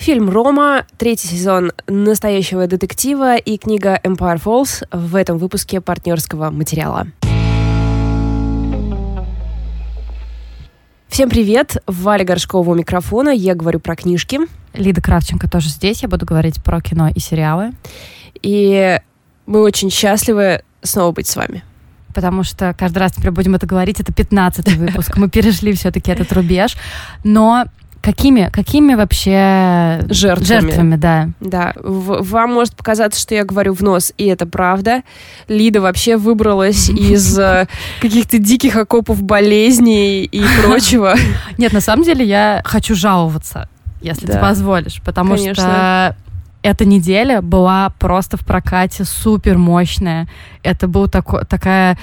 Фильм «Рома», третий сезон настоящего детектива и книга «Empire Falls» в этом выпуске партнерского материала. Всем привет! Валя Горшкова у микрофона. Я говорю про книжки. Лида Кравченко тоже здесь. Я буду говорить про кино и сериалы. И мы очень счастливы снова быть с вами. Потому что каждый раз теперь будем это говорить. Это 15 выпуск. Мы перешли все-таки этот рубеж. Но Какими, какими вообще жертвами, жертвами да. Да, в, вам может показаться, что я говорю в нос, и это правда. Лида вообще выбралась из э, каких-то диких окопов болезней и прочего. Нет, на самом деле я хочу жаловаться, если ты позволишь, потому что эта неделя была просто в прокате супер мощная. Это был такой, такая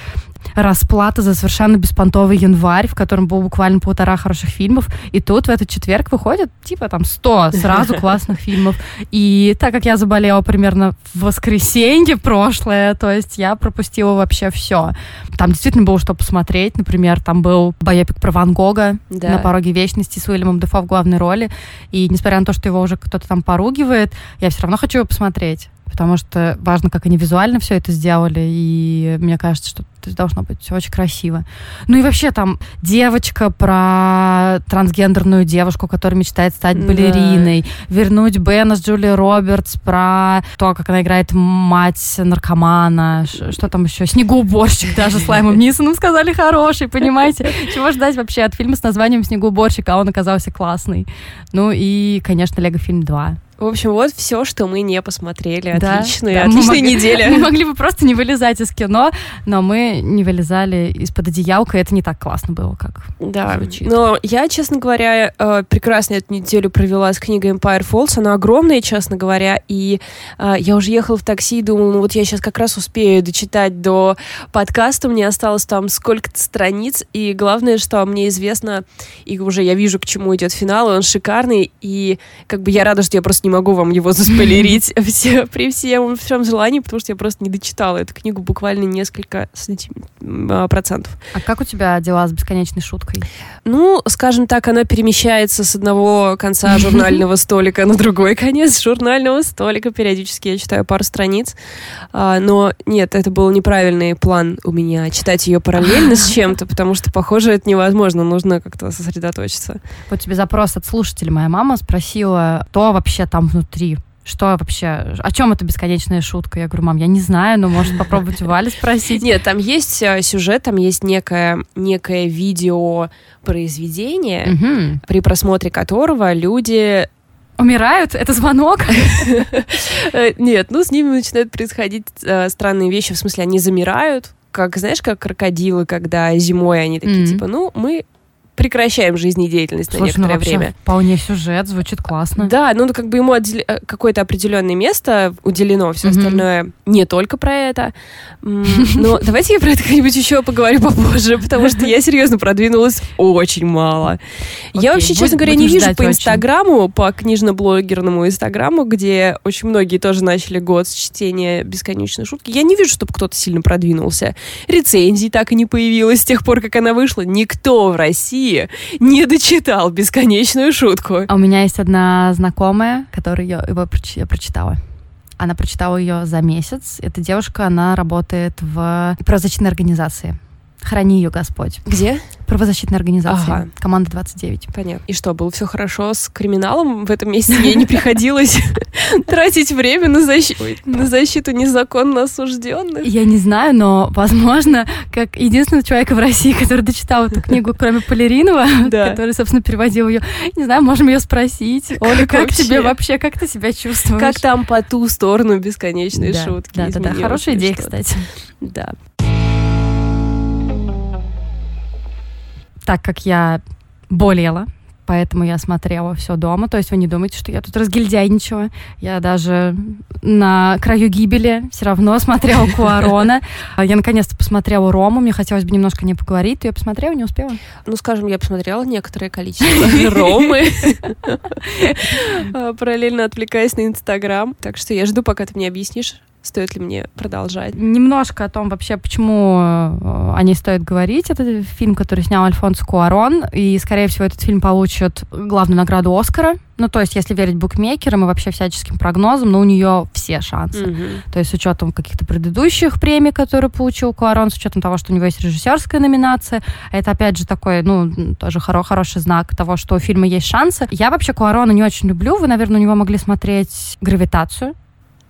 расплата за совершенно беспонтовый январь, в котором было буквально полтора хороших фильмов, и тут в этот четверг выходит типа там 100 сразу классных фильмов. И так как я заболела примерно в воскресенье прошлое, то есть я пропустила вообще все. Там действительно было что посмотреть, например, там был боепик про Ван Гога да. на пороге вечности с Уильямом Дефо в главной роли, и несмотря на то, что его уже кто-то там поругивает, я все равно хочу его посмотреть потому что важно, как они визуально все это сделали, и мне кажется, что это должно быть очень красиво. Ну и вообще там девочка про трансгендерную девушку, которая мечтает стать балериной, да. вернуть Бена с Джули Робертс про то, как она играет мать наркомана, что там еще, снегоуборщик даже с Лаймом Нисоном сказали хороший, понимаете? Чего ждать вообще от фильма с названием «Снегоуборщик», а он оказался классный. Ну и, конечно, «Лего фильм 2». В общем, вот все, что мы не посмотрели. Да, Отличная, да, отличная мы неделя. Мы могли бы просто не вылезать из кино, но мы не вылезали из-под одеялка, и это не так классно было, как да. звучит. Но я, честно говоря, э, прекрасно эту неделю провела с книгой Empire Falls. Она огромная, честно говоря, и э, я уже ехала в такси и думала, ну вот я сейчас как раз успею дочитать до подкаста, мне осталось там сколько-то страниц, и главное, что мне известно, и уже я вижу, к чему идет финал, и он шикарный, и как бы я рада, что я просто не могу вам его заспойлерить при всем желании, потому что я просто не дочитала эту книгу буквально несколько сантиметров 98%. А как у тебя дела с бесконечной шуткой? Ну, скажем так, она перемещается с одного конца журнального столика на другой конец журнального столика. Периодически я читаю пару страниц. А, но нет, это был неправильный план у меня читать ее параллельно с чем-то, потому что, похоже, это невозможно. Нужно как-то сосредоточиться. Вот тебе запрос от слушателя. Моя мама спросила, кто вообще там внутри что вообще? О чем это бесконечная шутка? Я говорю, мам, я не знаю, но может попробовать у Вали спросить. Нет, там есть э, сюжет, там есть некое, некое видеопроизведение, при просмотре которого люди Умирают? Это звонок? Э, нет, ну с ними начинают происходить э, странные вещи. В смысле, они замирают, как, знаешь, как крокодилы, когда зимой они такие, типа, ну, мы прекращаем жизнедеятельность Слушай, на некоторое ну, время. Вполне сюжет, звучит классно. Да, ну как бы ему отдел... Э, какое-то определенное место уделено, все остальное не только про это. Но давайте я про это как-нибудь еще поговорю попозже, потому что я серьезно продвинулась очень мало. Я вообще, честно говоря, не вижу по Инстаграму, по книжно-блогерному Инстаграму, где очень многие тоже начали год с чтения бесконечной шутки. Я не вижу, чтобы кто-то сильно продвинулся. Рецензий так и не появилось с тех пор, как она вышла. Никто в России России не дочитал бесконечную шутку. А у меня есть одна знакомая, которая его я прочитала. Она прочитала ее за месяц. Эта девушка, она работает в правозащитной организации. Храни ее Господь. Где? Правозащитная организация. Ага. Команда 29. Понятно. И что, было все хорошо с криминалом в этом месяце? Ей не приходилось тратить время на, защиту, на защиту незаконно осужденных? Я не знаю, но, возможно, как единственный человек в России, который дочитал эту книгу, кроме Поляринова, который, собственно, переводил ее, не знаю, можем ее спросить. Оля, как тебе вообще, как ты себя чувствуешь? Как там по ту сторону бесконечной шутки? Да, да, да. Хорошая идея, кстати. Да. Так как я болела, поэтому я смотрела все дома. То есть вы не думайте, что я тут разгильдяйничала. Я даже на краю гибели все равно смотрела Куарона. Я наконец-то посмотрела Рому. Мне хотелось бы немножко не поговорить. Ее посмотрела, не успела? Ну, скажем, я посмотрела некоторое количество Ромы. Параллельно отвлекаясь на Инстаграм. Так что я жду, пока ты мне объяснишь, стоит ли мне продолжать. Немножко о том вообще, почему э, о ней стоит говорить. Это фильм, который снял Альфонсо Куарон, и, скорее всего, этот фильм получит главную награду Оскара Ну, то есть, если верить букмекерам и вообще всяческим прогнозам, ну, у нее все шансы. Мгм. То есть с учетом каких-то предыдущих премий, которые получил Куарон, с учетом того, что у него есть режиссерская номинация. Это, опять же, такой, ну, тоже хоро- хороший знак того, что у фильма есть шансы. Я вообще Куарона не очень люблю. Вы, наверное, у него могли смотреть «Гравитацию».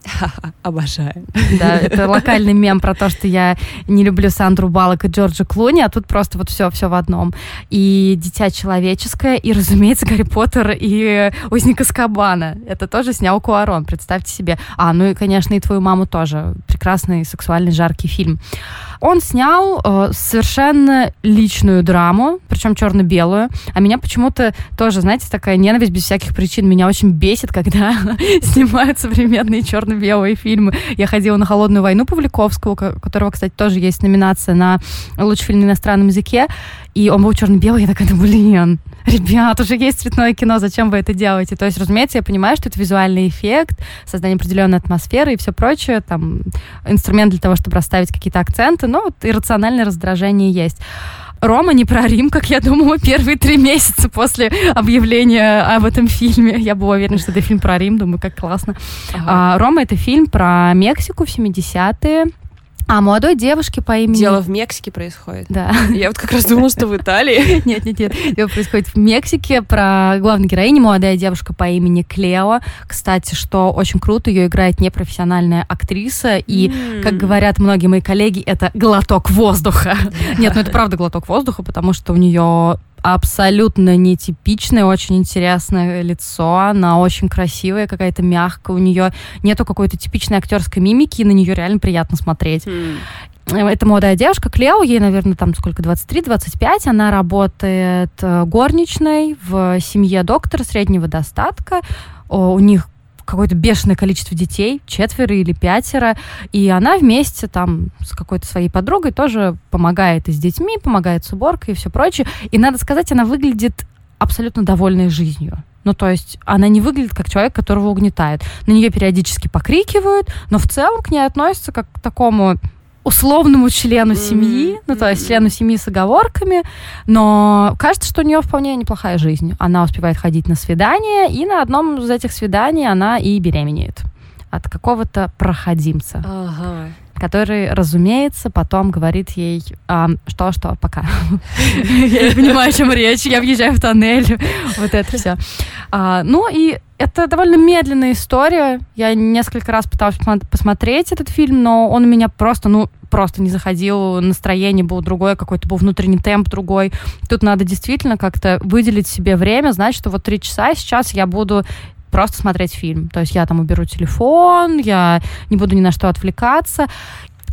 Обожаю. Да, это локальный мем про то, что я не люблю Сандру Баллок и Джорджа Клуни, а тут просто вот все, все в одном. И «Дитя человеческое», и, разумеется, «Гарри Поттер» и «Узник Аскабана». Это тоже снял Куарон, представьте себе. А, ну и, конечно, и «Твою маму» тоже. Прекрасный, сексуальный, жаркий фильм. Он снял э, совершенно личную драму, причем черно-белую. А меня почему-то тоже, знаете, такая ненависть без всяких причин. Меня очень бесит, когда снимают современные черно-белые фильмы. Я ходила на «Холодную войну» Павликовского, у которого, кстати, тоже есть номинация на лучший фильм на иностранном языке. И он был черно-белый, я такая, блин, ребят, уже есть цветное кино, зачем вы это делаете? То есть, разумеется, я понимаю, что это визуальный эффект, создание определенной атмосферы и все прочее, там, инструмент для того, чтобы расставить какие-то акценты, но вот иррациональное раздражение есть. Рома не про Рим, как я думала, первые три месяца после объявления об этом фильме. Я была уверена, что это фильм про Рим, думаю, как классно. Ага. А, Рома — это фильм про Мексику в 70-е. А молодой девушке по имени... Дело в Мексике происходит. Да. Я вот как раз думала, что в Италии. Нет, нет, нет. Дело происходит в Мексике. Про главную героиню, молодая девушка по имени Клео. Кстати, что очень круто, ее играет непрофессиональная актриса. И, как говорят многие мои коллеги, это глоток воздуха. Нет, ну это правда глоток воздуха, потому что у нее абсолютно нетипичное, очень интересное лицо. Она очень красивая, какая-то мягкая. У нее нету какой-то типичной актерской мимики, и на нее реально приятно смотреть. Mm. Это молодая девушка, Клео, ей, наверное, там сколько, 23-25. Она работает э, горничной в семье доктора среднего достатка. У них какое-то бешеное количество детей, четверо или пятеро, и она вместе там с какой-то своей подругой тоже помогает и с детьми, помогает с уборкой и все прочее. И надо сказать, она выглядит абсолютно довольной жизнью. Ну, то есть она не выглядит как человек, которого угнетает. На нее периодически покрикивают, но в целом к ней относятся как к такому условному члену семьи, ну, то есть члену семьи с оговорками, но кажется, что у нее вполне неплохая жизнь. Она успевает ходить на свидания, и на одном из этих свиданий она и беременеет от какого-то проходимца. Ага который, разумеется, потом говорит ей, что, что, пока. Я не понимаю, о чем речь, я въезжаю в тоннель, вот это все. А, ну и это довольно медленная история. Я несколько раз пыталась посмотреть этот фильм, но он у меня просто, ну, просто не заходил, настроение было другое, какой-то был внутренний темп другой. Тут надо действительно как-то выделить себе время, знать, что вот три часа сейчас я буду просто смотреть фильм. То есть я там уберу телефон, я не буду ни на что отвлекаться.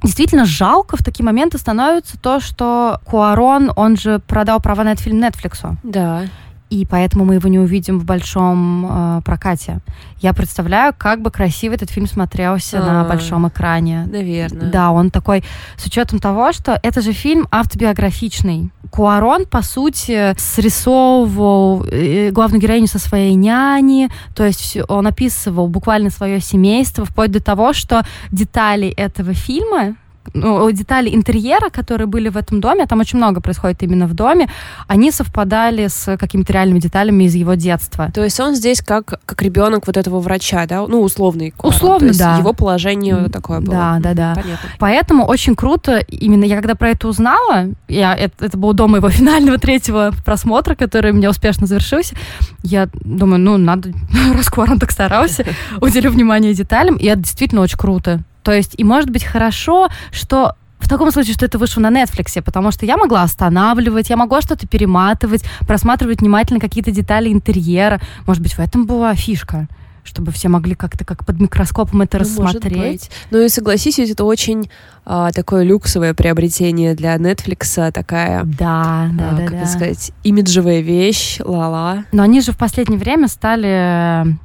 Действительно жалко в такие моменты становится то, что Куарон, он же продал права на этот фильм Netflix. Да и поэтому мы его не увидим в большом э, прокате. Я представляю, как бы красиво этот фильм смотрелся а, на большом экране. Наверное. Да, он такой, с учетом того, что это же фильм автобиографичный. Куарон, по сути, срисовывал э, главную героиню со своей няни, то есть он описывал буквально свое семейство, вплоть до того, что детали этого фильма, ну, детали интерьера, которые были в этом доме, там очень много происходит именно в доме, они совпадали с какими-то реальными деталями из его детства. То есть он здесь как, как ребенок вот этого врача, да? Ну, условный. Условно, да. Его положение такое было. Да, да, да. Понятно. Поэтому очень круто, именно я когда про это узнала, я, это, это было до моего финального третьего просмотра, который у меня успешно завершился, я думаю, ну, надо, раз Куарон так старался, уделю внимание деталям, и это действительно очень круто. То есть, и может быть хорошо, что в таком случае, что это вышло на Netflix, потому что я могла останавливать, я могла что-то перематывать, просматривать внимательно какие-то детали интерьера. Может быть, в этом была фишка чтобы все могли как-то как под микроскопом это ну, рассмотреть. Ну и согласись, ведь это очень а, такое люксовое приобретение для Netflix, такая, да, да, а, да, как да. сказать, имиджевая вещь, ла-ла. Но они же в последнее время стали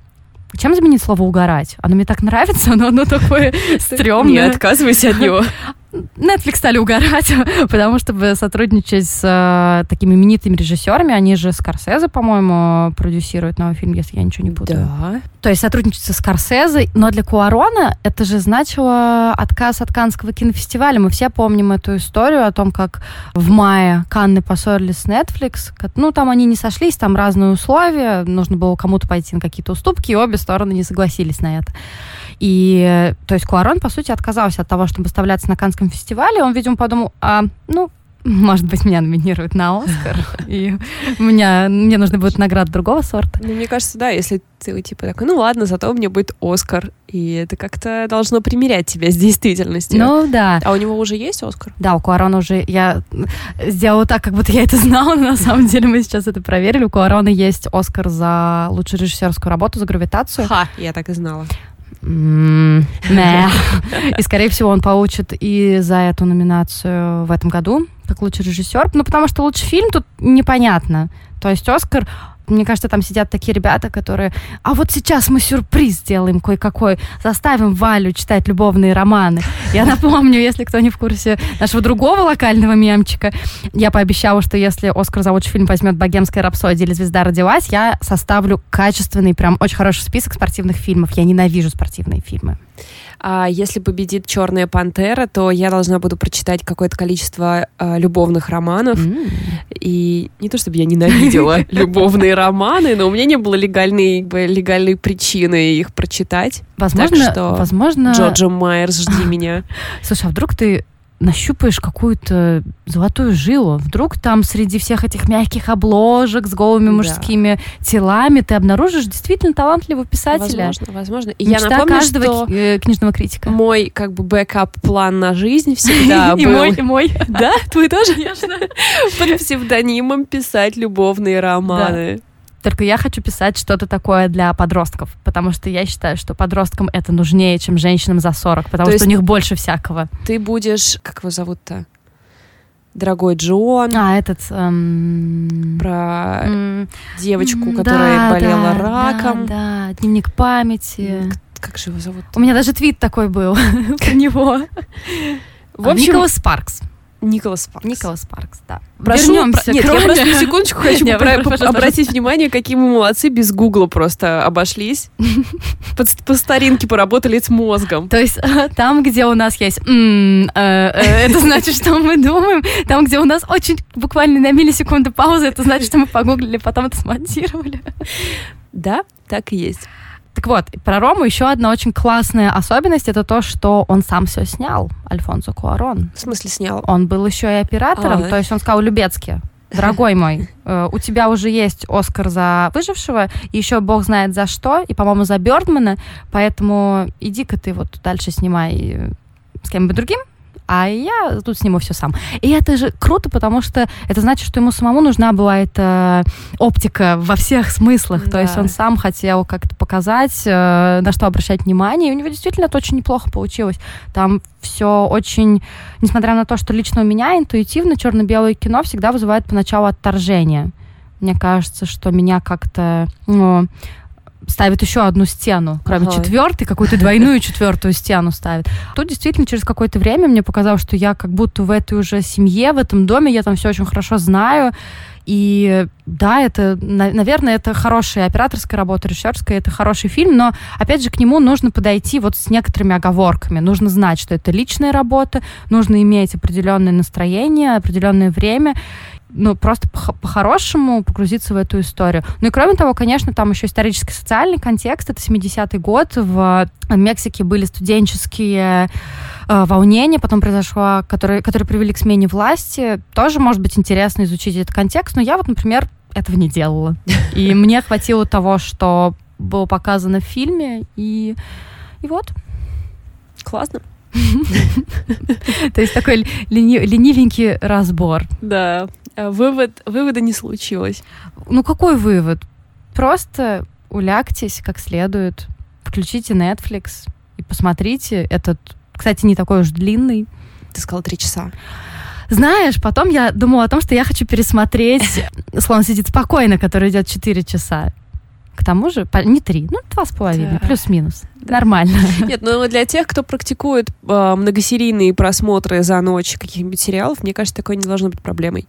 чем заменить слово «угорать»? Оно мне так нравится, но оно такое стрёмное. Не отказывайся от него. Netflix стали угорать, потому чтобы сотрудничать с э, такими именитыми режиссерами. Они же Скорсезе, по-моему, продюсируют новый фильм, если я ничего не путаю. Да. То есть сотрудничать со Скорсезе. Но для Куарона это же значило отказ от Каннского кинофестиваля. Мы все помним эту историю о том, как в мае Канны поссорились с Netflix. Ну, там они не сошлись, там разные условия. Нужно было кому-то пойти на какие-то уступки, и обе стороны не согласились на это. И, то есть, Куарон, по сути, отказался от того, чтобы выставляться на Каннском фестивале. Он, видимо, подумал, а, ну, может быть, меня номинируют на Оскар, и меня, мне нужны будут награды другого сорта. Ну, мне кажется, да, если ты типа такой, ну ладно, зато у меня будет Оскар, и это как-то должно примерять тебя с действительностью. Ну, да. А у него уже есть Оскар? Да, у Куарона уже, я сделала так, как будто я это знала, но на самом деле мы сейчас это проверили. У Куарона есть Оскар за лучшую режиссерскую работу, за гравитацию. Ха, я так и знала. И, скорее всего, он получит и за эту номинацию в этом году, как лучший режиссер. Ну, потому что лучший фильм тут непонятно. То есть Оскар мне кажется, там сидят такие ребята, которые, а вот сейчас мы сюрприз сделаем кое-какой, заставим Валю читать любовные романы. Я напомню, если кто не в курсе нашего другого локального мемчика, я пообещала, что если Оскар за лучший фильм возьмет «Богемская рапсодия» или «Звезда родилась», я составлю качественный, прям очень хороший список спортивных фильмов. Я ненавижу спортивные фильмы. А если победит Черная пантера, то я должна буду прочитать какое-то количество а, любовных романов. Mm. И не то чтобы я ненавидела любовные романы, но у меня не было легальной, легальной причины их прочитать. Возможно, что возможно... Джорджа Майерс, жди меня. Слушай, а вдруг ты нащупаешь какую-то золотую жилу. Вдруг там среди всех этих мягких обложек с голыми мужскими да. телами ты обнаружишь действительно талантливого писателя. Возможно, возможно. И Мечта я напомню, каждого что э, книжного критика. Мой как бы backup-план на жизнь всегда был... И мой, и мой. Да? Твой тоже? Конечно. Под псевдонимом писать любовные романы. Только я хочу писать что-то такое для подростков, потому что я считаю, что подросткам это нужнее, чем женщинам за 40, потому То что у них больше всякого. Ты будешь, как его зовут-то? Дорогой Джон. А, этот... Эм... Про м- девочку, которая да, болела да, раком. Да, да, дневник памяти. Как же его зовут? У меня даже твит такой был про него. В общем, Николас Спаркс. Николас Спаркс. Николас Спаркс, да. Прошу, Вернемся про... Нет, кроме... я просто на секундочку хочу Нет, про... прошу, обратить прошу. внимание, какие мы молодцы, без Гугла просто обошлись. По, по старинке поработали с мозгом. То есть там, где у нас есть э, э, это значит, что мы думаем. Там, где у нас очень буквально на миллисекунду пауза, это значит, что мы погуглили, потом это смонтировали. Да, так и есть. Так вот, про Рому еще одна очень классная особенность это то, что он сам все снял, Альфонсо Куарон. В смысле снял? Он был еще и оператором, а, то есть он сказал Любецки. Дорогой мой, э, у тебя уже есть Оскар за выжившего, и еще бог знает за что, и, по-моему, за Бёрдмана, поэтому иди-ка ты вот дальше снимай с кем-нибудь другим, а я тут сниму все сам. И это же круто, потому что это значит, что ему самому нужна была эта оптика во всех смыслах. Да. То есть он сам хотел как-то показать, э, на что обращать внимание, и у него действительно это очень неплохо получилось. Там все очень, несмотря на то, что лично у меня интуитивно черно-белое кино всегда вызывает поначалу отторжение. Мне кажется, что меня как-то ну, ставит еще одну стену, кроме ага. четвертой, какую-то двойную четвертую стену ставит. Тут действительно через какое-то время мне показалось, что я как будто в этой уже семье, в этом доме, я там все очень хорошо знаю. И да, это, наверное, это хорошая операторская работа, режиссерская, это хороший фильм, но, опять же, к нему нужно подойти вот с некоторыми оговорками. Нужно знать, что это личная работа, нужно иметь определенное настроение, определенное время ну, просто по-хорошему погрузиться в эту историю. Ну и кроме того, конечно, там еще исторический социальный контекст. Это 70-й год. В Мексике были студенческие э, волнения, потом произошло, которые, которые привели к смене власти. Тоже может быть интересно изучить этот контекст, но я вот, например, этого не делала. И мне хватило того, что было показано в фильме, и, и вот. Классно. То есть такой ленивенький разбор. Да. А вывод, вывода не случилось. Ну какой вывод? Просто улягтесь как следует, включите Netflix и посмотрите этот, кстати, не такой уж длинный. Ты сказал три часа. Знаешь, потом я думала о том, что я хочу пересмотреть «Слон сидит спокойно», который идет 4 часа. тому же, не три, ну два с половиной, да. плюс-минус. Да. Нормально. Нет, но для тех, кто практикует э, многосерийные просмотры за ночь каких-нибудь сериалов, мне кажется, такое не должно быть проблемой.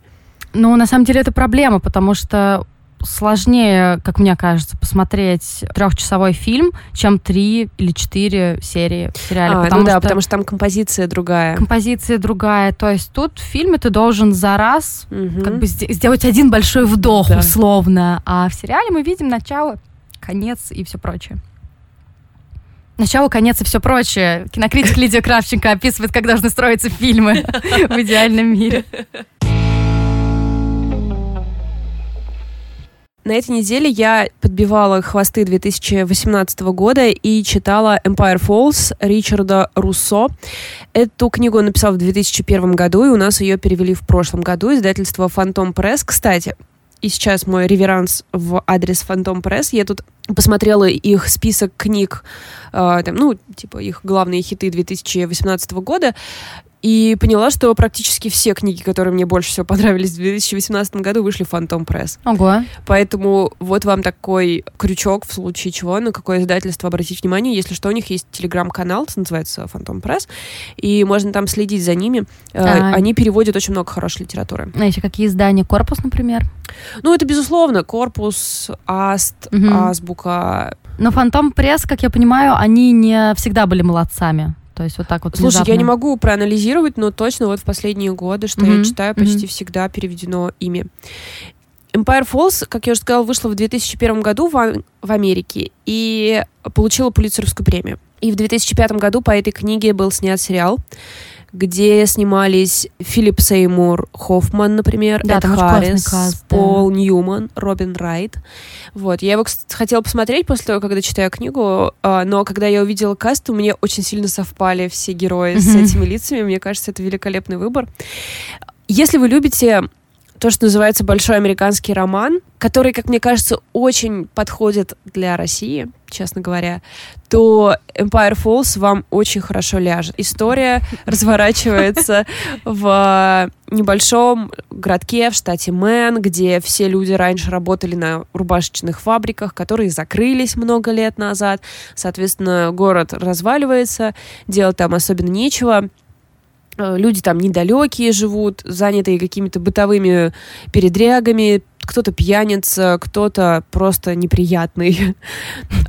Ну, на самом деле это проблема, потому что сложнее, как мне кажется, посмотреть трехчасовой фильм, чем три или четыре серии в сериале. А, потому ну да, что потому что там композиция другая. Композиция другая. То есть тут в фильме ты должен за раз угу. как бы сделать один большой вдох да. условно, а в сериале мы видим начало, конец и все прочее. Начало, конец и все прочее. Кинокритик Лидия Кравченко описывает, как должны строиться фильмы в идеальном мире. На этой неделе я подбивала хвосты 2018 года и читала Empire Falls Ричарда Руссо. Эту книгу он написал в 2001 году, и у нас ее перевели в прошлом году. Издательство Phantom Press. Кстати, и сейчас мой реверанс в адрес Phantom Press. Я тут посмотрела их список книг, э, там, ну, типа их главные хиты 2018 года, и поняла, что практически все книги, которые мне больше всего понравились в 2018 году, вышли в Phantom Press. Ого. Поэтому вот вам такой крючок, в случае чего, на какое издательство обратить внимание. Если что, у них есть телеграм-канал, называется Phantom Press, и можно там следить за ними. А... Они переводят очень много хорошей литературы. А еще какие издания? Корпус, например? Ну, это безусловно. Корпус, Аст, угу. Азбука. Но Phantom Press, как я понимаю, они не всегда были молодцами. То есть вот так вот. Слушай, внезапно. я не могу проанализировать, но точно вот в последние годы, что mm-hmm. я читаю, почти mm-hmm. всегда переведено ими. Empire Falls, как я уже сказала, вышла в 2001 году в, в Америке и получила Пулитцеровскую премию. И в 2005 году по этой книге был снят сериал где снимались Филипп Сеймур Хоффман, например, да, Эд Харрис, каст, да. Пол Ньюман, Робин Райт. Вот. Я его хотела посмотреть после того, когда читаю книгу, а, но когда я увидела каст, у меня очень сильно совпали все герои mm-hmm. с этими лицами. Мне кажется, это великолепный выбор. Если вы любите то, что называется большой американский роман, который, как мне кажется, очень подходит для России, честно говоря, то Empire Falls вам очень хорошо ляжет. История разворачивается в небольшом городке в штате Мэн, где все люди раньше работали на рубашечных фабриках, которые закрылись много лет назад. Соответственно, город разваливается, делать там особенно нечего. Э, люди там недалекие живут, занятые какими-то бытовыми передрягами, кто-то пьяница, кто-то просто неприятный.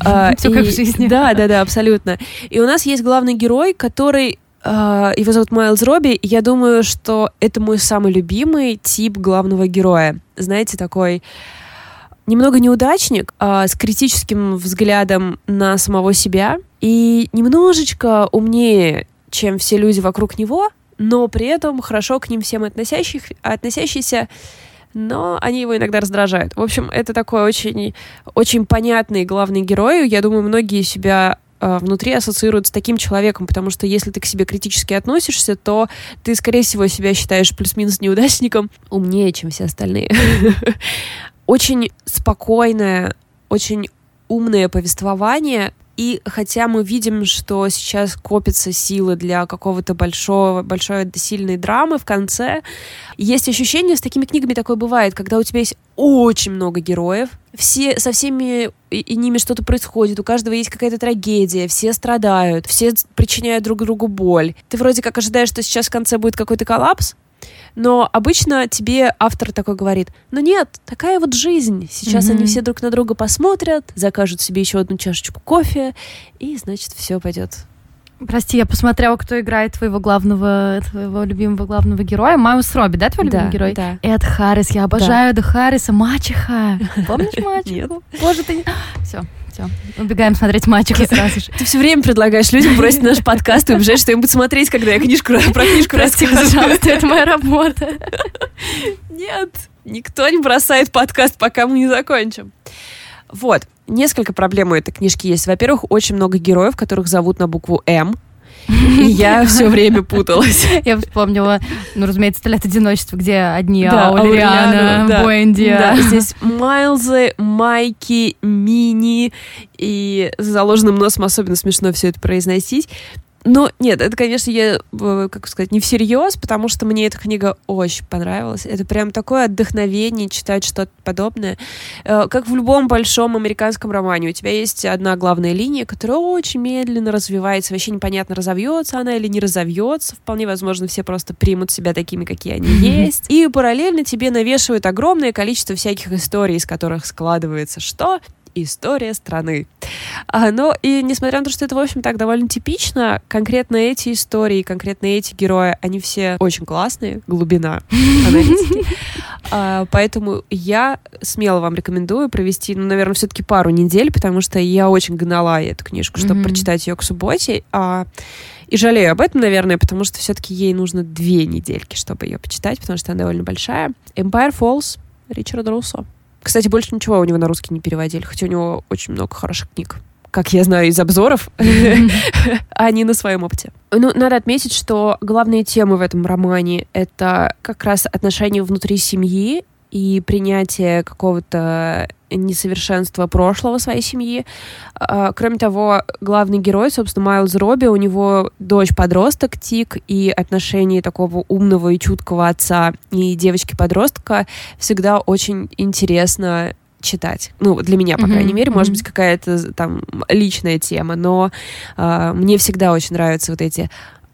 А, Все как в жизни. Да, да, да, абсолютно. И у нас есть главный герой, который а, его зовут Майлз Робби, и я думаю, что это мой самый любимый тип главного героя. Знаете, такой немного неудачник, а, с критическим взглядом на самого себя и немножечко умнее, чем все люди вокруг него, но при этом хорошо к ним всем относящих, относящийся, но они его иногда раздражают. В общем, это такой очень, очень понятный главный герой. Я думаю, многие себя э, внутри ассоциируют с таким человеком, потому что если ты к себе критически относишься, то ты, скорее всего, себя считаешь плюс-минус неудачником, умнее, чем все остальные. Очень спокойное, очень умное повествование, и хотя мы видим, что сейчас копятся силы для какого-то большого, большой сильной драмы в конце, есть ощущение, с такими книгами такое бывает, когда у тебя есть очень много героев, все, со всеми и, и ними что-то происходит, у каждого есть какая-то трагедия, все страдают, все причиняют друг другу боль. Ты вроде как ожидаешь, что сейчас в конце будет какой-то коллапс, но обычно тебе автор такой говорит, ну нет, такая вот жизнь. Сейчас mm-hmm. они все друг на друга посмотрят, закажут себе еще одну чашечку кофе, и, значит, все пойдет Прости, я посмотрела, кто играет твоего главного, твоего любимого главного героя. Майлз Робби, да, твой любимый да, герой? Да. Эд Харрис, я обожаю да. Эда Харриса. Мачеха. Помнишь Мачеху? Нет. Боже, ты... Все, все, убегаем смотреть мачеху сразу же. Ты все время предлагаешь людям бросить наш подкаст и убежать что-нибудь смотреть, когда я книжку про книжку рассказываю. пожалуйста, это моя работа. Нет, никто не бросает подкаст, пока мы не закончим. Вот, несколько проблем у этой книжки есть. Во-первых, очень много героев, которых зовут на букву М. И я все время путалась. Я вспомнила, ну, разумеется, «Лет одиночества», где одни да, Аурелиана, да. Буэнди. Да, здесь Майлзы, Майки, Мини, и с заложенным носом особенно смешно все это произносить. Ну, нет, это, конечно, я, э, как сказать, не всерьез, потому что мне эта книга очень понравилась. Это прям такое отдохновение читать что-то подобное. Э, как в любом большом американском романе. У тебя есть одна главная линия, которая очень медленно развивается. Вообще непонятно, разовьется она или не разовьется. Вполне возможно, все просто примут себя такими, какие они есть. И параллельно тебе навешивают огромное количество всяких историй, из которых складывается что? История страны. А, но и несмотря на то, что это, в общем, так довольно типично, конкретно эти истории, конкретно эти герои, они все очень классные, глубина аналитики. А, поэтому я смело вам рекомендую провести, ну, наверное, все-таки пару недель, потому что я очень гнала эту книжку, чтобы mm-hmm. прочитать ее к субботе. А, и жалею об этом, наверное, потому что все-таки ей нужно две недельки, чтобы ее почитать, потому что она довольно большая. Empire Falls Ричарда Руссо. Кстати, больше ничего у него на русский не переводили, хотя у него очень много хороших книг как я знаю из обзоров, а не на своем опыте. Ну, надо отметить, что главные темы в этом романе — это как раз отношения внутри семьи и принятие какого-то несовершенства прошлого своей семьи. А, кроме того, главный герой, собственно, Майлз Робби, у него дочь-подросток Тик, и отношения такого умного и чуткого отца и девочки-подростка всегда очень интересно читать. Ну, для меня, по mm-hmm. крайней мере, mm-hmm. может быть, какая-то там личная тема, но э, мне всегда очень нравятся вот эти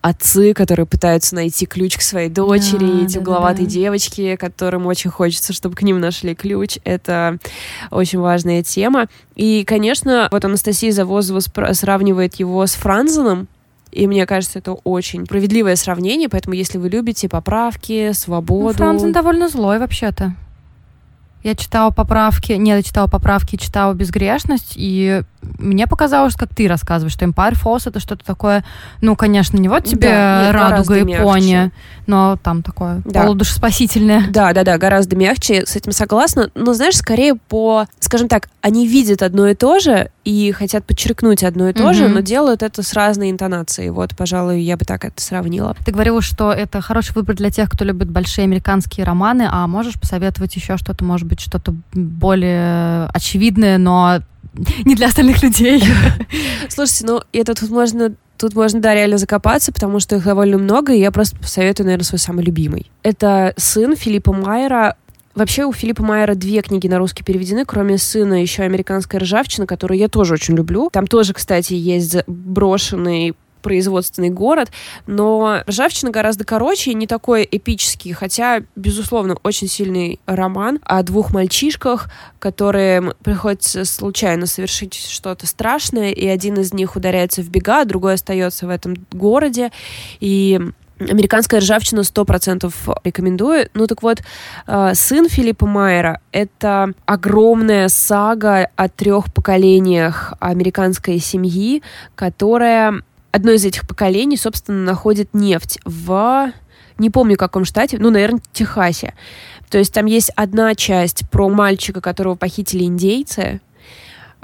отцы, которые пытаются найти ключ к своей дочери, да, эти да, угловатые да, да. девочки, которым очень хочется, чтобы к ним нашли ключ. Это очень важная тема. И, конечно, вот Анастасия Завозова сравнивает его с Франзеном, и мне кажется, это очень справедливое сравнение, поэтому если вы любите поправки, свободу... Ну, Франзен довольно злой вообще-то. Я читала поправки, нет, я читала поправки, читала безгрешность, и мне показалось, как ты рассказываешь, что Empire Falls это что-то такое, ну, конечно, не вот тебе да, нет, радуга и пони, но там такое да. полудушеспасительное. Да, да, да, гораздо мягче, с этим согласна. Но, знаешь, скорее по, скажем так, они видят одно и то же и хотят подчеркнуть одно и то mm-hmm. же, но делают это с разной интонацией. Вот, пожалуй, я бы так это сравнила. Ты говорила, что это хороший выбор для тех, кто любит большие американские романы, а можешь посоветовать еще что-то, может быть, что-то более очевидное, но не для остальных людей. Слушайте, ну это тут можно Тут можно, да, реально закопаться, потому что их довольно много, и я просто посоветую, наверное, свой самый любимый. Это сын Филиппа Майера. Вообще у Филиппа Майера две книги на русский переведены, кроме сына еще «Американская ржавчина», которую я тоже очень люблю. Там тоже, кстати, есть брошенный производственный город, но «Ржавчина» гораздо короче и не такой эпический, хотя, безусловно, очень сильный роман о двух мальчишках, которые приходится случайно совершить что-то страшное, и один из них ударяется в бега, а другой остается в этом городе, и Американская ржавчина сто процентов рекомендую. Ну так вот, э, сын Филиппа Майера — это огромная сага о трех поколениях американской семьи, которая одно из этих поколений, собственно, находит нефть в... Не помню, каком штате, ну, наверное, Техасе. То есть там есть одна часть про мальчика, которого похитили индейцы,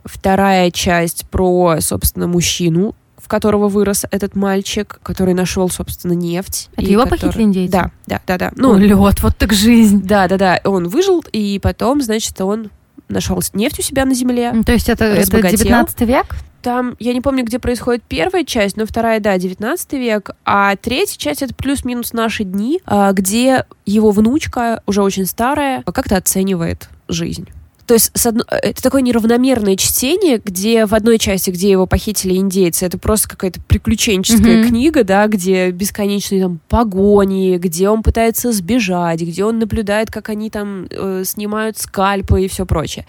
вторая часть про, собственно, мужчину, в которого вырос этот мальчик, который нашел, собственно, нефть. Это его который... похитили индейцы? Да, да, да, да. Ну, лед, вот так жизнь. Да, да, да. Он выжил, и потом, значит, он нашел нефть у себя на земле. То есть это, это 19 век? Там, я не помню, где происходит первая часть, но вторая, да, 19 век, а третья часть — это плюс-минус наши дни, а, где его внучка, уже очень старая, как-то оценивает жизнь. То есть с одно... это такое неравномерное чтение, где в одной части, где его похитили индейцы, это просто какая-то приключенческая mm-hmm. книга, да, где бесконечные там погони, где он пытается сбежать, где он наблюдает, как они там э, снимают скальпы и все прочее.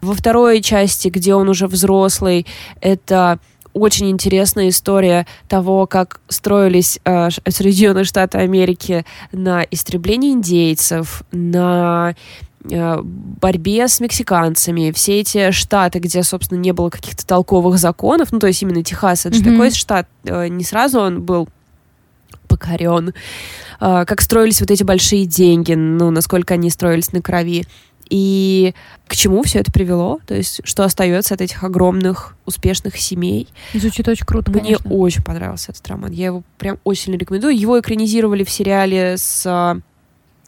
Во второй части, где он уже взрослый, это очень интересная история того, как строились э, Соединенные Штаты Америки на истребление индейцев, на э, борьбе с мексиканцами, все эти штаты, где, собственно, не было каких-то толковых законов, ну, то есть именно Техас, это mm-hmm. же такой штат, э, не сразу он был покорен, э, как строились вот эти большие деньги, ну, насколько они строились на крови и к чему все это привело, то есть что остается от этих огромных успешных семей. Звучит очень круто, Мне конечно. очень понравился этот роман, я его прям очень сильно рекомендую. Его экранизировали в сериале с а,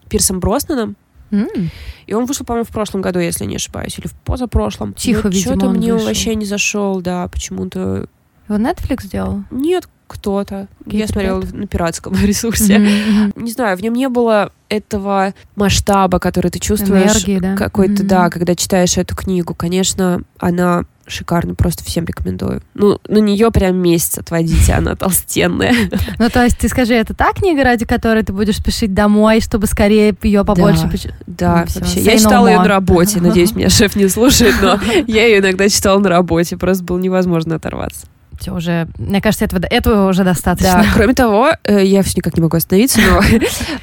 Пирсом Броснаном, Mm. И он вышел, по-моему, в прошлом году, если не ошибаюсь, или в позапрошлом. Тихо, Но видимо, Что-то мне вышел. вообще не зашел, да, почему-то. Его Netflix сделал? Нет, кто-то. Я смотрела на пиратском ресурсе. Mm-hmm. Не знаю, в нем не было этого масштаба, который ты чувствуешь. Энергии, да? Какой-то, mm-hmm. да, когда читаешь эту книгу. Конечно, она шикарно, просто всем рекомендую. Ну, на нее прям месяц отводите, она толстенная. Ну, то есть, ты скажи, это та книга, ради которой ты будешь спешить домой, чтобы скорее ее побольше... Да, ну, вообще. Я читала ее на работе, надеюсь, меня шеф не слушает, но я ее иногда читала на работе, просто было невозможно оторваться все уже, мне кажется, этого, этого уже достаточно. Да, кроме того, э, я все никак не могу остановиться, но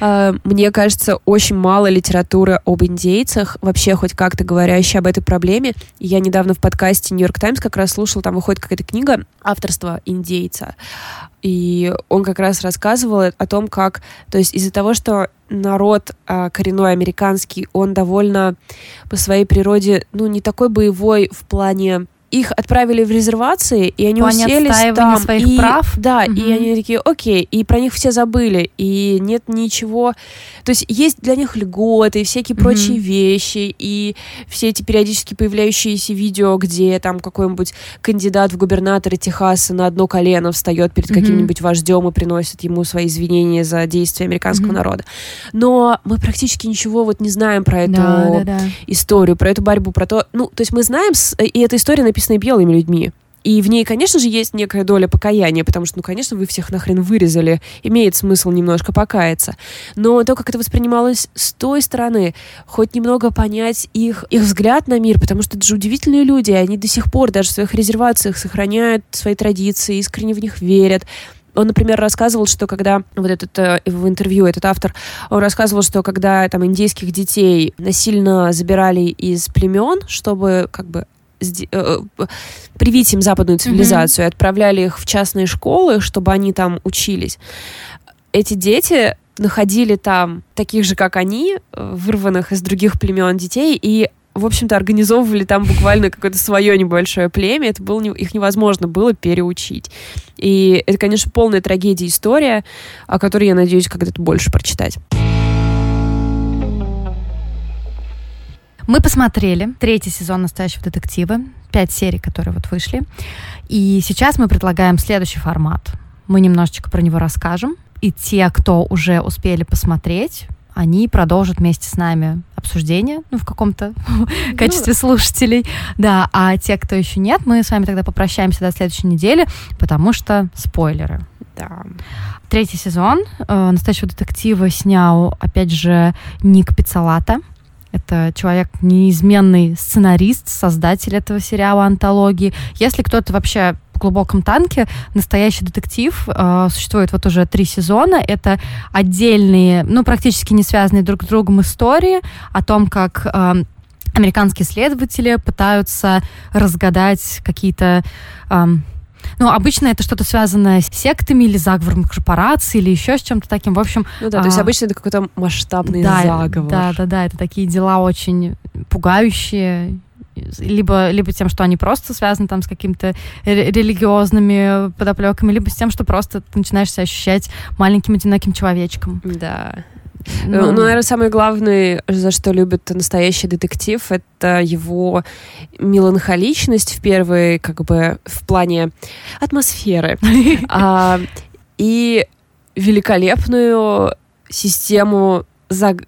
э, мне кажется, очень мало литературы об индейцах, вообще хоть как-то говорящей об этой проблеме. Я недавно в подкасте Нью-Йорк Таймс как раз слушал, там выходит какая-то книга авторства индейца, и он как раз рассказывал о том, как, то есть из-за того, что народ а, коренной американский, он довольно по своей природе, ну, не такой боевой в плане их отправили в резервации, и они Плане уселись там. своих и, прав. Да, угу. и они такие, окей, и про них все забыли, и нет ничего. То есть есть для них льготы, всякие угу. прочие вещи, и все эти периодически появляющиеся видео, где там какой-нибудь кандидат в губернаторы Техаса на одно колено встает перед угу. каким-нибудь вождем и приносит ему свои извинения за действия американского угу. народа. Но мы практически ничего вот не знаем про эту да, да, да. историю, про эту борьбу, про то, ну, то есть мы знаем, и эта история написана написанной белыми людьми. И в ней, конечно же, есть некая доля покаяния, потому что, ну, конечно, вы всех нахрен вырезали, имеет смысл немножко покаяться. Но то, как это воспринималось с той стороны, хоть немного понять их, их взгляд на мир, потому что это же удивительные люди, они до сих пор даже в своих резервациях сохраняют свои традиции, искренне в них верят. Он, например, рассказывал, что когда вот этот э, в интервью этот автор, он рассказывал, что когда там индейских детей насильно забирали из племен, чтобы как бы привить им западную цивилизацию, mm-hmm. и отправляли их в частные школы, чтобы они там учились. Эти дети находили там таких же, как они, э, вырванных из других племен детей, и в общем-то, организовывали там буквально какое-то свое небольшое племя. Это было не, их невозможно было переучить. И это, конечно, полная трагедия история, о которой я надеюсь когда-то больше прочитать. Мы посмотрели третий сезон «Настоящего детектива», пять серий, которые вот вышли. И сейчас мы предлагаем следующий формат. Мы немножечко про него расскажем. И те, кто уже успели посмотреть, они продолжат вместе с нами обсуждение, ну, в каком-то ну, качестве слушателей. Да, а те, кто еще нет, мы с вами тогда попрощаемся до следующей недели, потому что спойлеры. Да. Третий сезон э, «Настоящего детектива» снял, опять же, Ник Пиццалата. Это человек неизменный сценарист, создатель этого сериала антологии. Если кто-то вообще в глубоком танке, настоящий детектив, э, существует вот уже три сезона. Это отдельные, ну, практически не связанные друг с другом истории о том, как э, американские следователи пытаются разгадать какие-то э, ну, обычно это что-то связанное с сектами или заговором корпорации или еще с чем-то таким. В общем... Ну да, а, то есть а, обычно это какой-то масштабный да, заговор. Да, да, да, это такие дела очень пугающие, либо, либо тем, что они просто связаны там с какими-то религиозными подоплеками, либо с тем, что просто ты начинаешь себя ощущать маленьким одиноким человечком. Да. Ну, ну, наверное, самое главное, за что любит настоящий детектив, это его меланхоличность в первой, как бы, в плане атмосферы. а, и великолепную систему заг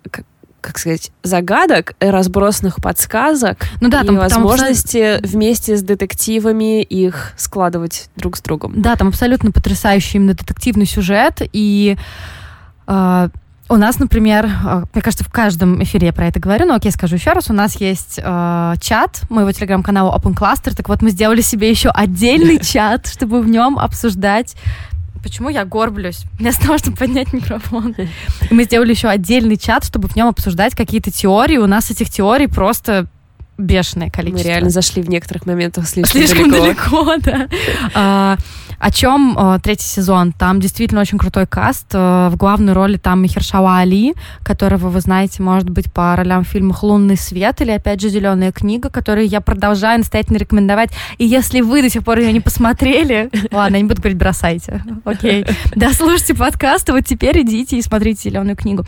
как сказать, загадок, разбросанных подсказок ну да, там, и возможности там... вместе с детективами их складывать друг с другом. Да, там абсолютно потрясающий именно детективный сюжет, и э, у нас, например, э, мне кажется, в каждом эфире я про это говорю, но окей, скажу еще раз, у нас есть э, чат моего телеграм-канала Open Cluster, так вот мы сделали себе еще отдельный чат, чтобы в нем обсуждать Почему я горблюсь? Вместо того, чтобы поднять микрофон. И мы сделали еще отдельный чат, чтобы в нем обсуждать какие-то теории. У нас этих теорий просто бешеное количество. Мы реально зашли в некоторых моментах слишком, слишком далеко. далеко да. а, о чем э, третий сезон? Там действительно очень крутой каст. Э, в главной роли там Михершава Али, которого вы знаете, может быть, по ролям в фильмах «Лунный свет» или, опять же, «Зеленая книга», которую я продолжаю настоятельно рекомендовать. И если вы до сих пор ее не посмотрели, ладно, я не буду говорить «бросайте». Окей. Да, слушайте подкаст, вот теперь идите и смотрите «Зеленую книгу».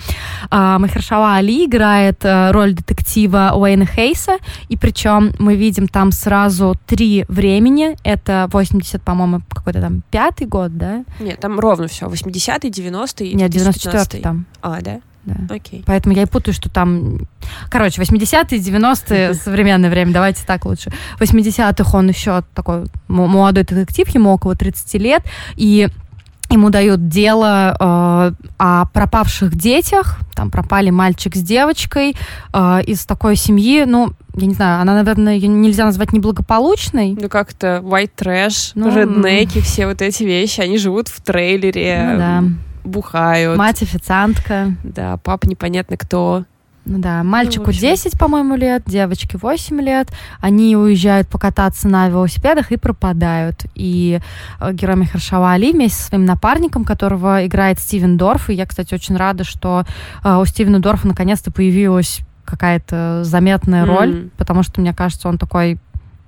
А, Махершала Али играет э, роль детектива Уэйна Хейса, и причем мы видим там сразу три времени. Это 80, по-моему, какой-то там, пятый год, да? Нет, там ровно все, 80-й, 90-й Нет, 94-й там. А, да? Да. Окей. Поэтому я и путаю, что там... Короче, 80-е, 90-е, современное время, давайте так лучше. В 80-х он еще такой молодой детектив, ему около 30 лет, и ему дают дело э, о пропавших детях. Там пропали мальчик с девочкой э, из такой семьи. Ну, я не знаю, она, наверное, ее нельзя назвать неблагополучной. Ну, как-то white trash, ну, реднеки, все вот эти вещи. Они живут в трейлере, ну, да. бухают. Мать официантка. Да, папа непонятно кто. Ну да, мальчику ну, 10, по-моему, лет, девочке 8 лет. Они уезжают покататься на велосипедах и пропадают. И э, герой Махершала Али вместе со своим напарником, которого играет Стивен Дорф. И я, кстати, очень рада, что э, у Стивена Дорфа наконец-то появилась какая-то заметная mm. роль, потому что, мне кажется, он такой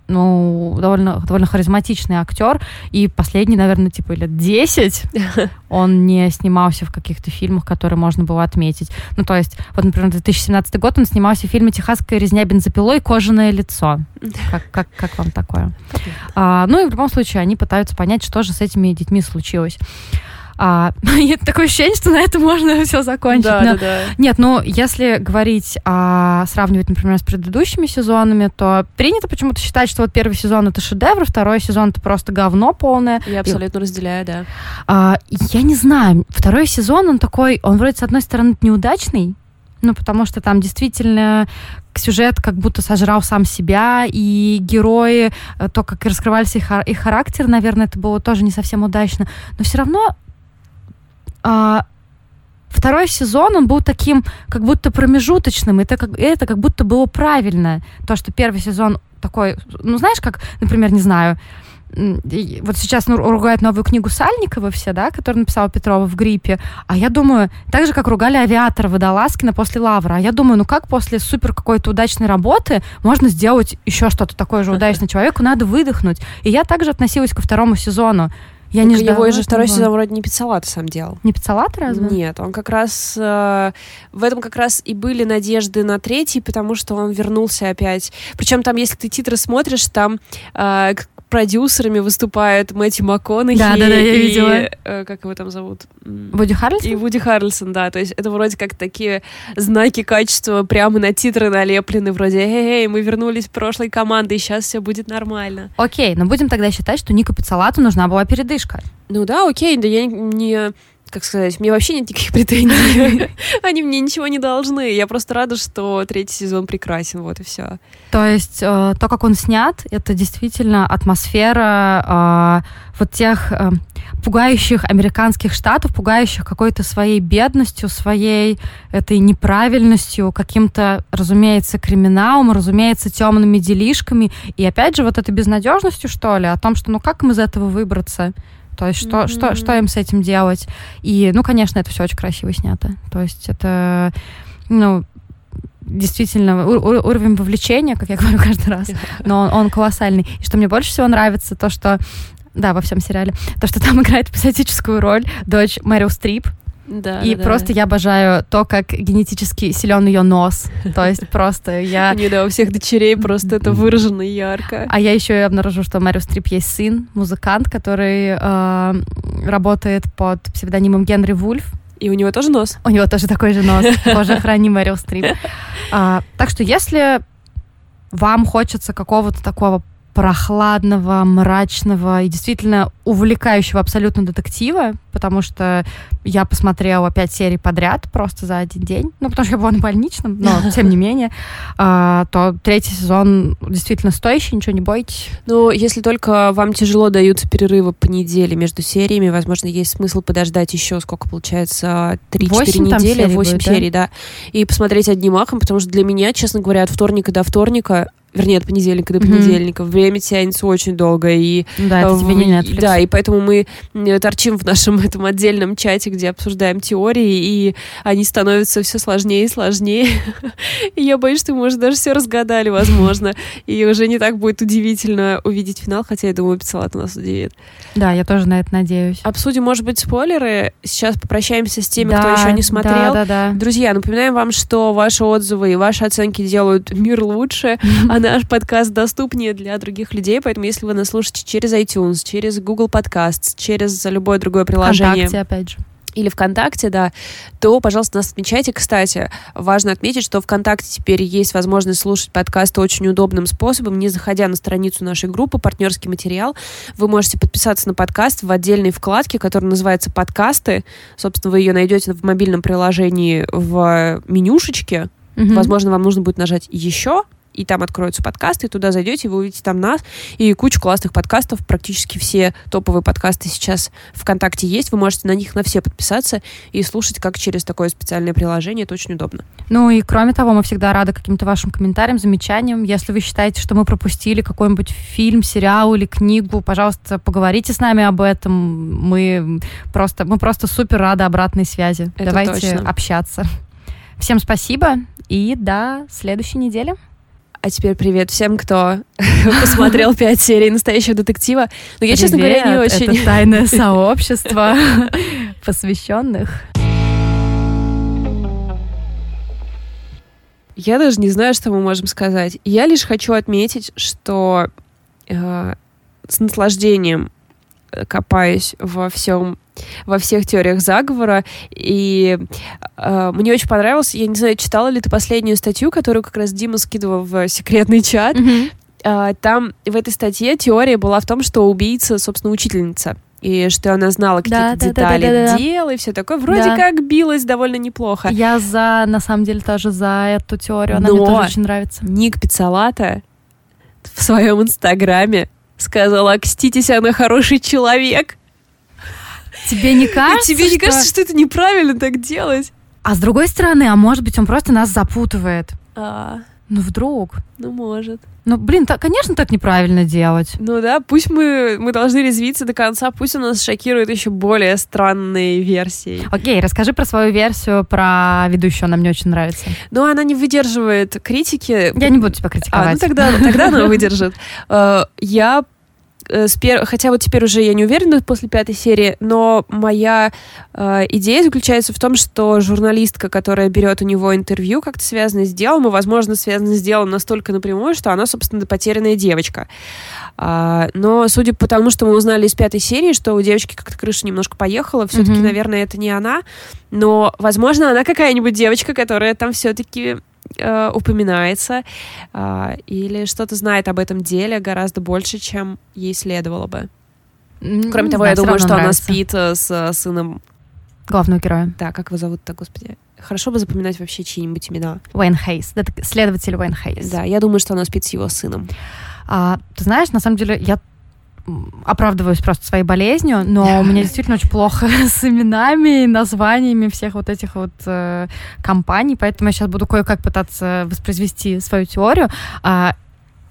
ну, довольно, довольно харизматичный актер, и последний, наверное, типа лет 10 он не снимался в каких-то фильмах, которые можно было отметить. Ну, то есть, вот, например, 2017 год он снимался в фильме «Техасская резня бензопилой. Кожаное лицо». Как, как, как вам такое? А, ну, и в любом случае, они пытаются понять, что же с этими детьми случилось. А, такое ощущение, что на этом можно все закончить. Да, Но, да, да. Нет, ну, если говорить, а, сравнивать, например, с предыдущими сезонами, то принято почему-то считать, что вот первый сезон это шедевр, второй сезон это просто говно полное. Я абсолютно И, разделяю, да. А, я не знаю, второй сезон, он такой, он вроде с одной стороны неудачный, ну, потому что там действительно сюжет как будто сожрал сам себя, и герои, э, то, как раскрывались их, их характер, наверное, это было тоже не совсем удачно. Но все равно второй сезон, он был таким, как будто промежуточным, это как, это как будто было правильно. То, что первый сезон такой, ну, знаешь, как, например, не знаю, вот сейчас ну, ругают новую книгу Сальникова все, да, которую написала Петрова в гриппе. А я думаю, так же, как ругали авиатора Водолазкина после Лавра. А я думаю, ну как после супер какой-то удачной работы можно сделать еще что-то такое же удачное человеку? Надо выдохнуть. И я также относилась ко второму сезону. Я так не ждала. Его же второй сезон вроде не Пиццалат сам делал. Не Пиццалат разве? Нет, он как раз... Э, в этом как раз и были надежды на третий, потому что он вернулся опять. Причем там, если ты титры смотришь, там э, продюсерами выступают Мэтью МакКонахи да, да, да, я и, видела. Э, как его там зовут? Вуди Харрельсон? И Вуди Харрельсон, да. То есть это вроде как такие знаки качества прямо на титры налеплены, вроде «Эй, мы вернулись в прошлой команды, и сейчас все будет нормально». Окей, но будем тогда считать, что Нику Пиццалату нужна была передышка. Ну да, окей, да я не как сказать, мне вообще нет никаких претензий. Они мне ничего не должны. Я просто рада, что третий сезон прекрасен, вот и все. То есть э, то, как он снят, это действительно атмосфера э, вот тех э, пугающих американских штатов, пугающих какой-то своей бедностью, своей этой неправильностью, каким-то, разумеется, криминалом, разумеется, темными делишками. И опять же, вот этой безнадежностью, что ли, о том, что ну как им из этого выбраться? То есть что, mm-hmm. что, что им с этим делать? И, ну, конечно, это все очень красиво снято. То есть это, ну, действительно ур- уровень вовлечения, как я говорю каждый раз, но он, он колоссальный. И что мне больше всего нравится, то, что да, во всем сериале. То, что там играет эпизодическую роль дочь Мэрил Стрип. Да, и да, просто да. я обожаю то, как генетически силен ее нос. То есть просто я... Не, да, у всех дочерей просто это выражено ярко. А я еще и обнаружу, что Мэрил Стрип есть сын, музыкант, который э, работает под псевдонимом Генри Вульф. И у него тоже нос? У него тоже такой же нос. Боже, храни Мэрил Стрип. А, так что если вам хочется какого-то такого прохладного, мрачного и действительно увлекающего абсолютно детектива, потому что я посмотрела пять серий подряд просто за один день, ну, потому что я была на больничном, но тем не менее, а, то третий сезон действительно стоящий, ничего не бойтесь. Ну, если только вам тяжело даются перерывы по неделе между сериями, возможно, есть смысл подождать еще, сколько получается, 3-4 недели, 8 серий, да, и посмотреть одним махом, потому что для меня, честно говоря, от вторника до вторника вернее, от понедельника до понедельника. Mm-hmm. Время тянется очень долго. И, да, это в, тебе не Netflix. Да, и поэтому мы торчим в нашем этом отдельном чате, где обсуждаем теории, и они становятся все сложнее и сложнее. и я боюсь, что мы уже даже все разгадали, возможно. и уже не так будет удивительно увидеть финал, хотя я думаю, Пиццалат нас удивит. Да, я тоже на это надеюсь. Обсудим, может быть, спойлеры. Сейчас попрощаемся с теми, да, кто еще не смотрел. Да, да, да. Друзья, напоминаем вам, что ваши отзывы и ваши оценки делают мир лучше, а наш подкаст доступнее для других людей, поэтому если вы нас слушаете через iTunes, через Google Podcasts, через любое другое приложение... Вконтакте, опять же или ВКонтакте, да, то, пожалуйста, нас отмечайте. Кстати, важно отметить, что ВКонтакте теперь есть возможность слушать подкасты очень удобным способом, не заходя на страницу нашей группы «Партнерский материал». Вы можете подписаться на подкаст в отдельной вкладке, которая называется «Подкасты». Собственно, вы ее найдете в мобильном приложении в менюшечке. Угу. Возможно, вам нужно будет нажать «Еще», и там откроются подкасты, и туда зайдете, вы увидите там нас и кучу классных подкастов. Практически все топовые подкасты сейчас ВКонтакте есть. Вы можете на них на все подписаться и слушать как через такое специальное приложение. Это очень удобно. Ну и кроме того, мы всегда рады каким-то вашим комментариям, замечаниям. Если вы считаете, что мы пропустили какой-нибудь фильм, сериал или книгу, пожалуйста, поговорите с нами об этом. Мы просто, мы просто супер рады обратной связи. Это Давайте точно. общаться. Всем спасибо и до следующей недели. А теперь привет всем, кто посмотрел пять серий настоящего детектива. Но я, честно говоря, не очень. Это тайное сообщество посвященных. Я даже не знаю, что мы можем сказать. Я лишь хочу отметить, что э, с наслаждением копаюсь во всем во всех теориях заговора. И э, мне очень понравилось. Я не знаю, читала ли ты последнюю статью, которую как раз Дима скидывал в секретный чат. Mm-hmm. Э, там в этой статье теория была в том, что убийца, собственно, учительница и что она знала какие-то да, детали да, да, да, да, дела и все такое. Вроде да. как билась довольно неплохо. Я за, на самом деле, тоже за эту теорию. Она Но мне тоже очень нравится. Ник Пиццалата в своем инстаграме сказала, окститесь, она хороший человек. Тебе не кажется? Тебе не кажется, что это неправильно так делать? А с другой стороны, а может быть, он просто нас запутывает. А. Ну, вдруг. Ну, может. Ну, блин, так, конечно, так неправильно делать. Ну да, пусть мы, мы должны резвиться до конца, пусть у нас шокируют еще более странные версии. Окей, расскажи про свою версию про ведущую, она мне очень нравится. Ну, она не выдерживает критики. Я не буду тебя критиковать. А, ну тогда, тогда она выдержит. Э, я с пер... хотя вот теперь уже я не уверена после пятой серии, но моя э, идея заключается в том, что журналистка, которая берет у него интервью, как-то связано с делом, и, возможно, связано с делом настолько напрямую, что она, собственно, потерянная девочка. А, но судя по тому, что мы узнали из пятой серии, что у девочки как-то крыша немножко поехала, все-таки, mm-hmm. наверное, это не она, но, возможно, она какая-нибудь девочка, которая там все-таки э, упоминается э, или что-то знает об этом деле гораздо больше, чем ей следовало бы. Кроме того, да, я думаю, что нравится. она спит э, с э, сыном главного героя. Да, как его зовут-то, господи. Хорошо бы запоминать вообще чьи-нибудь имена. Уэйн Хейс, следователь Уэйн Хейс. Да, я думаю, что она спит с его сыном. А, ты знаешь, на самом деле, я оправдываюсь просто своей болезнью, но у меня действительно очень плохо с именами и названиями всех вот этих вот э, компаний, поэтому я сейчас буду кое-как пытаться воспроизвести свою теорию. А,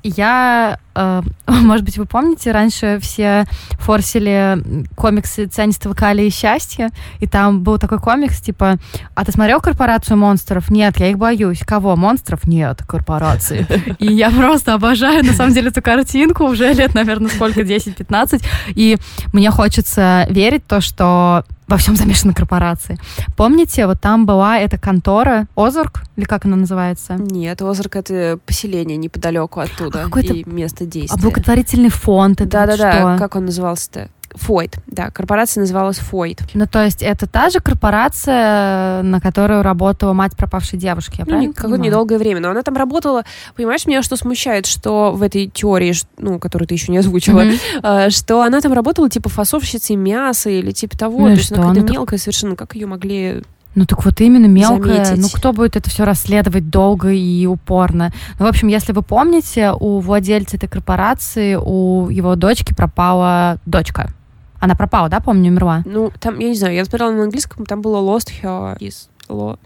я, э, может быть, вы помните, раньше все форсили комиксы «Цианистого калия и счастья», и там был такой комикс, типа, а ты смотрел «Корпорацию монстров»? Нет, я их боюсь. Кого? Монстров? Нет, корпорации. И я просто обожаю, на самом деле, эту картинку уже лет, наверное, сколько, 10-15, и мне хочется верить в то, что во всем замешаны корпорации. Помните, вот там была эта контора Озарк, или как она называется? Нет, Озарк — это поселение неподалеку оттуда а и место действия. А благотворительный фонд, это Да-да-да, как он назывался-то? Фойд, да, корпорация называлась Фойд. Ну, то есть это та же корпорация, на которую работала мать пропавшей девушки, я ну, какое-то недолгое время, но она там работала, понимаешь, меня что смущает, что в этой теории, ну, которую ты еще не озвучила, mm-hmm. что она там работала типа фасовщицей мяса или типа того, ну, то есть она какая-то мелкая совершенно, как ее могли ну так вот именно мелкая. Заметить. Ну кто будет это все расследовать долго и упорно? Ну, в общем, если вы помните, у владельца этой корпорации, у его дочки пропала дочка. Она пропала, да, помню, умерла? Ну, там, я не знаю, я смотрела на английском, там было lost her is lo.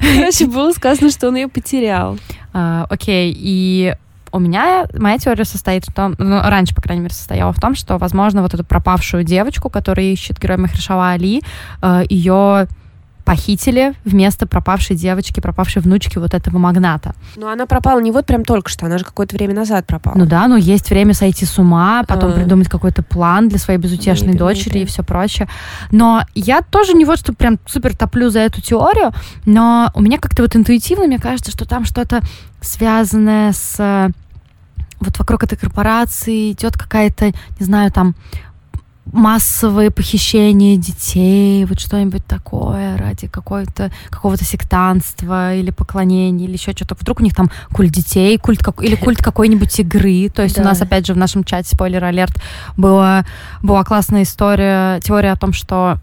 Короче, было сказано, что он ее потерял. А, окей, и у меня моя теория состоит в том, ну, раньше, по крайней мере, состояла в том, что, возможно, вот эту пропавшую девочку, которая ищет героя Махершала Али, э, ее похитили вместо пропавшей девочки, пропавшей внучки вот этого магната. Но она пропала не вот прям только что, она же какое-то время назад пропала. Ну да, но есть время сойти с ума, потом а. придумать какой-то план для своей безутешной maybe, дочери maybe. и все прочее. Но я тоже не вот что прям супер топлю за эту теорию, но у меня как-то вот интуитивно, мне кажется, что там что-то связанное с вот вокруг этой корпорации идет какая-то, не знаю, там массовые похищения детей, вот что-нибудь такое ради какого-то какого-то сектанства или поклонения или еще что-то. Вдруг у них там культ детей, культ как, или культ какой-нибудь игры. То есть да. у нас опять же в нашем чате спойлер алерт была была классная история, теория о том, что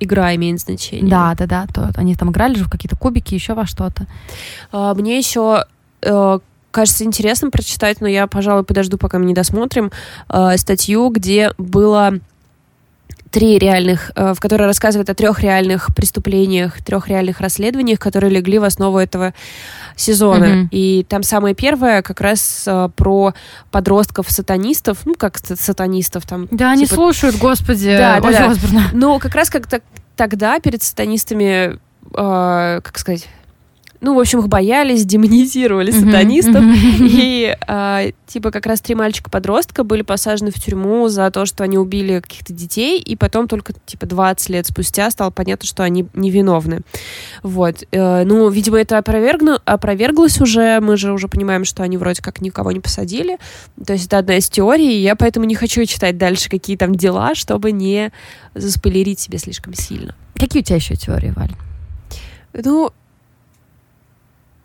игра имеет значение. Да, да, да. То они там играли же в какие-то кубики, еще во что-то. А, мне еще э, кажется интересным прочитать, но я, пожалуй, подожду, пока мы не досмотрим э, статью, где было три реальных, э, в которой рассказывает о трех реальных преступлениях, трех реальных расследованиях, которые легли в основу этого сезона. Mm-hmm. И там самое первое как раз э, про подростков-сатанистов, ну, как сатанистов там. Да, типа... они слушают, господи, да, да, да. Ну, как раз как-то тогда перед сатанистами, э, как сказать ну, в общем, их боялись, демонизировали сатанистов. И э, типа как раз три мальчика-подростка были посажены в тюрьму за то, что они убили каких-то детей, и потом только типа 20 лет спустя стало понятно, что они невиновны. Вот. Э, ну, видимо, это опровергну, опроверглось уже, мы же уже понимаем, что они вроде как никого не посадили. То есть это одна из теорий, и я поэтому не хочу читать дальше какие там дела, чтобы не заспойлерить себе слишком сильно. Какие у тебя еще теории, Валь? Ну,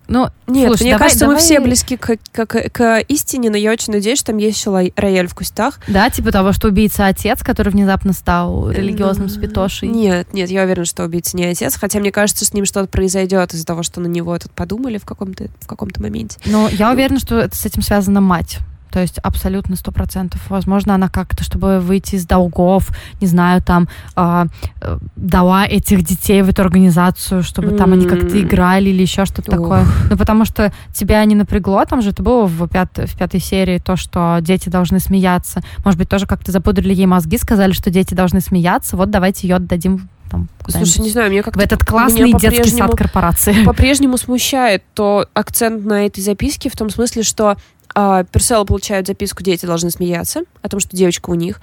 ну, нет, Слушай, мне давай, кажется, давай... мы все близки к, к, к, к истине, но я очень надеюсь, что там есть еще рояль в кустах. Да, типа того, что убийца отец, который внезапно стал религиозным святошей. Нет, нет, я уверена, что убийца не отец, хотя мне кажется, с ним что-то произойдет из-за того, что на него тут подумали в каком-то в каком-то моменте. Но я уверена, что это с этим связана мать. То есть абсолютно сто процентов. Возможно, она как-то, чтобы выйти из долгов, не знаю, там э, дала этих детей в эту организацию, чтобы mm-hmm. там они как-то играли или еще что-то такое. Ну, потому что тебя не напрягло, там же это было в, пят, в пятой серии, то, что дети должны смеяться. Может быть, тоже как-то запудрили ей мозги, сказали, что дети должны смеяться, вот давайте ее отдадим там, Слушай, не знаю, мне как-то... В этот классный детский сад корпорации. По-прежнему смущает то акцент на этой записке в том смысле, что а, Персела получает записку «Дети должны смеяться» о том, что девочка у них,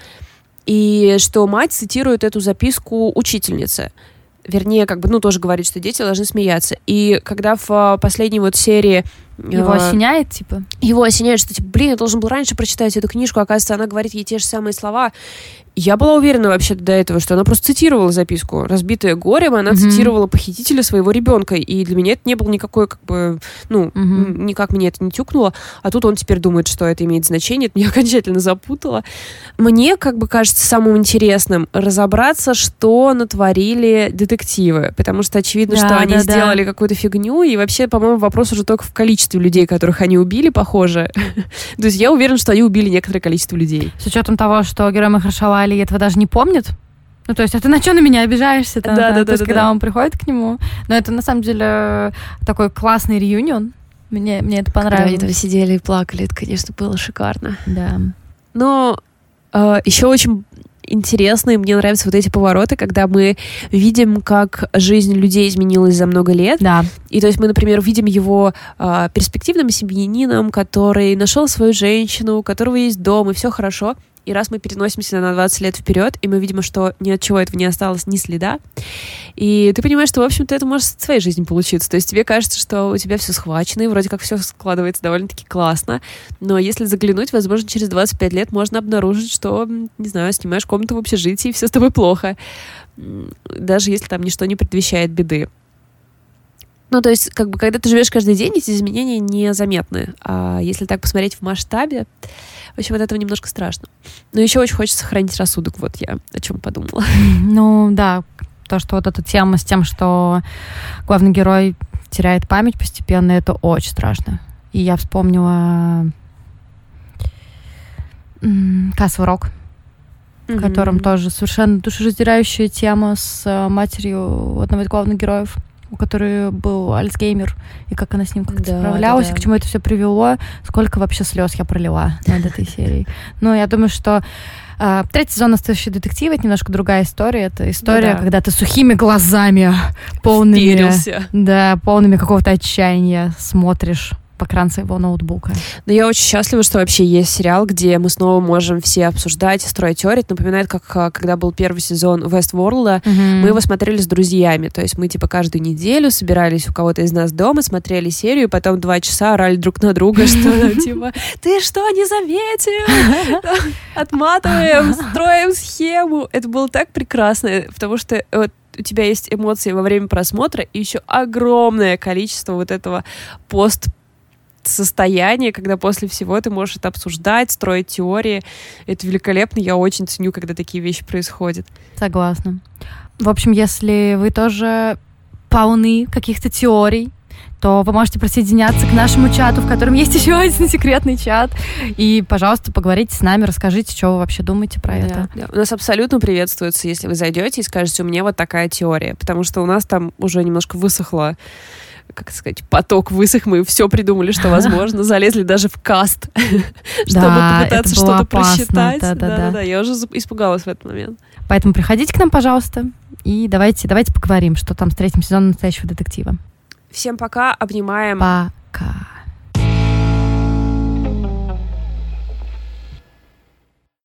и что мать цитирует эту записку учительнице. Вернее, как бы, ну, тоже говорит, что дети должны смеяться. И когда в а, последней вот серии его э, осеняет, типа? Его осеняет, что, типа, блин, я должен был раньше прочитать эту книжку. Оказывается, она говорит ей те же самые слова. Я была уверена вообще до этого, что она просто цитировала записку. «Разбитая горем», она mm-hmm. цитировала похитителя своего ребенка. И для меня это не было никакой, как бы, ну, mm-hmm. никак мне это не тюкнуло. А тут он теперь думает, что это имеет значение. Это меня окончательно запутало. Мне, как бы, кажется самым интересным разобраться, что натворили детективы. Потому что очевидно, да, что они да, сделали да. какую-то фигню. И вообще, по-моему, вопрос уже только в количестве людей, которых они убили, похоже. То есть я уверена, что они убили некоторое количество людей. С учетом того, что герой Махаршала Али этого даже не помнит. Ну, то есть, а ты на что на меня обижаешься? Да, да, да. То есть, да, когда да. он приходит к нему. Но это, на самом деле, такой классный реюнион. Мне, мне это понравилось. Когда они там сидели и плакали, это, конечно, было шикарно. Да. Но э, еще очень интересно, и мне нравятся вот эти повороты, когда мы видим, как жизнь людей изменилась за много лет. Да. И то есть мы, например, видим его э, перспективным семьянином, который нашел свою женщину, у которого есть дом, и все хорошо. И раз мы переносимся на 20 лет вперед, и мы видим, что ни от чего этого не осталось ни следа, и ты понимаешь, что, в общем-то, это может в своей жизни получиться. То есть тебе кажется, что у тебя все схвачено, и вроде как все складывается довольно-таки классно. Но если заглянуть, возможно, через 25 лет можно обнаружить, что, не знаю, снимаешь комнату в общежитии, и все с тобой плохо. Даже если там ничто не предвещает беды. Ну, то есть, как бы, когда ты живешь каждый день, эти изменения незаметны. А если так посмотреть в масштабе, в общем, от этого немножко страшно. Но еще очень хочется сохранить рассудок. Вот я о чем подумала. Ну, да, то, что вот эта тема с тем, что главный герой теряет память постепенно, это очень страшно. И я вспомнила Кассовый рок, mm-hmm. в котором тоже совершенно душераздирающая тема с э, матерью одного из главных героев у которой был Альцгеймер, и как она с ним как-то да, справлялась, да, да. и к чему это все привело, сколько вообще слез я пролила над этой серией. Ну, я думаю, что Uh, третий сезон «Настоящий детектив» — это немножко другая история. Это история, да. когда ты сухими глазами, полными... Да, полными какого-то отчаяния смотришь в экран своего ноутбука. Но я очень счастлива, что вообще есть сериал, где мы снова можем все обсуждать строить теории. Это напоминает, как а, когда был первый сезон Westworld, mm-hmm. мы его смотрели с друзьями. То есть мы типа каждую неделю собирались у кого-то из нас дома, смотрели серию, потом два часа орали друг на друга, что типа «Ты что, не заметил?» Отматываем, строим схему. Это было так прекрасно, потому что у тебя есть эмоции во время просмотра и еще огромное количество вот этого пост состояние, когда после всего ты можешь это обсуждать, строить теории. Это великолепно. Я очень ценю, когда такие вещи происходят. Согласна. В общем, если вы тоже полны каких-то теорий, то вы можете присоединяться к нашему чату, в котором есть еще один секретный чат. И, пожалуйста, поговорите с нами, расскажите, что вы вообще думаете про да, это. Да. У нас абсолютно приветствуется, если вы зайдете и скажете, у меня вот такая теория, потому что у нас там уже немножко высохло как сказать, поток высох, мы все придумали, что возможно, залезли даже в каст, чтобы попытаться что-то просчитать. Да-да-да, я уже испугалась в этот момент. Поэтому приходите к нам, пожалуйста, и давайте, давайте поговорим, что там с третьим сезоном настоящего детектива. Всем пока, обнимаем. Пока.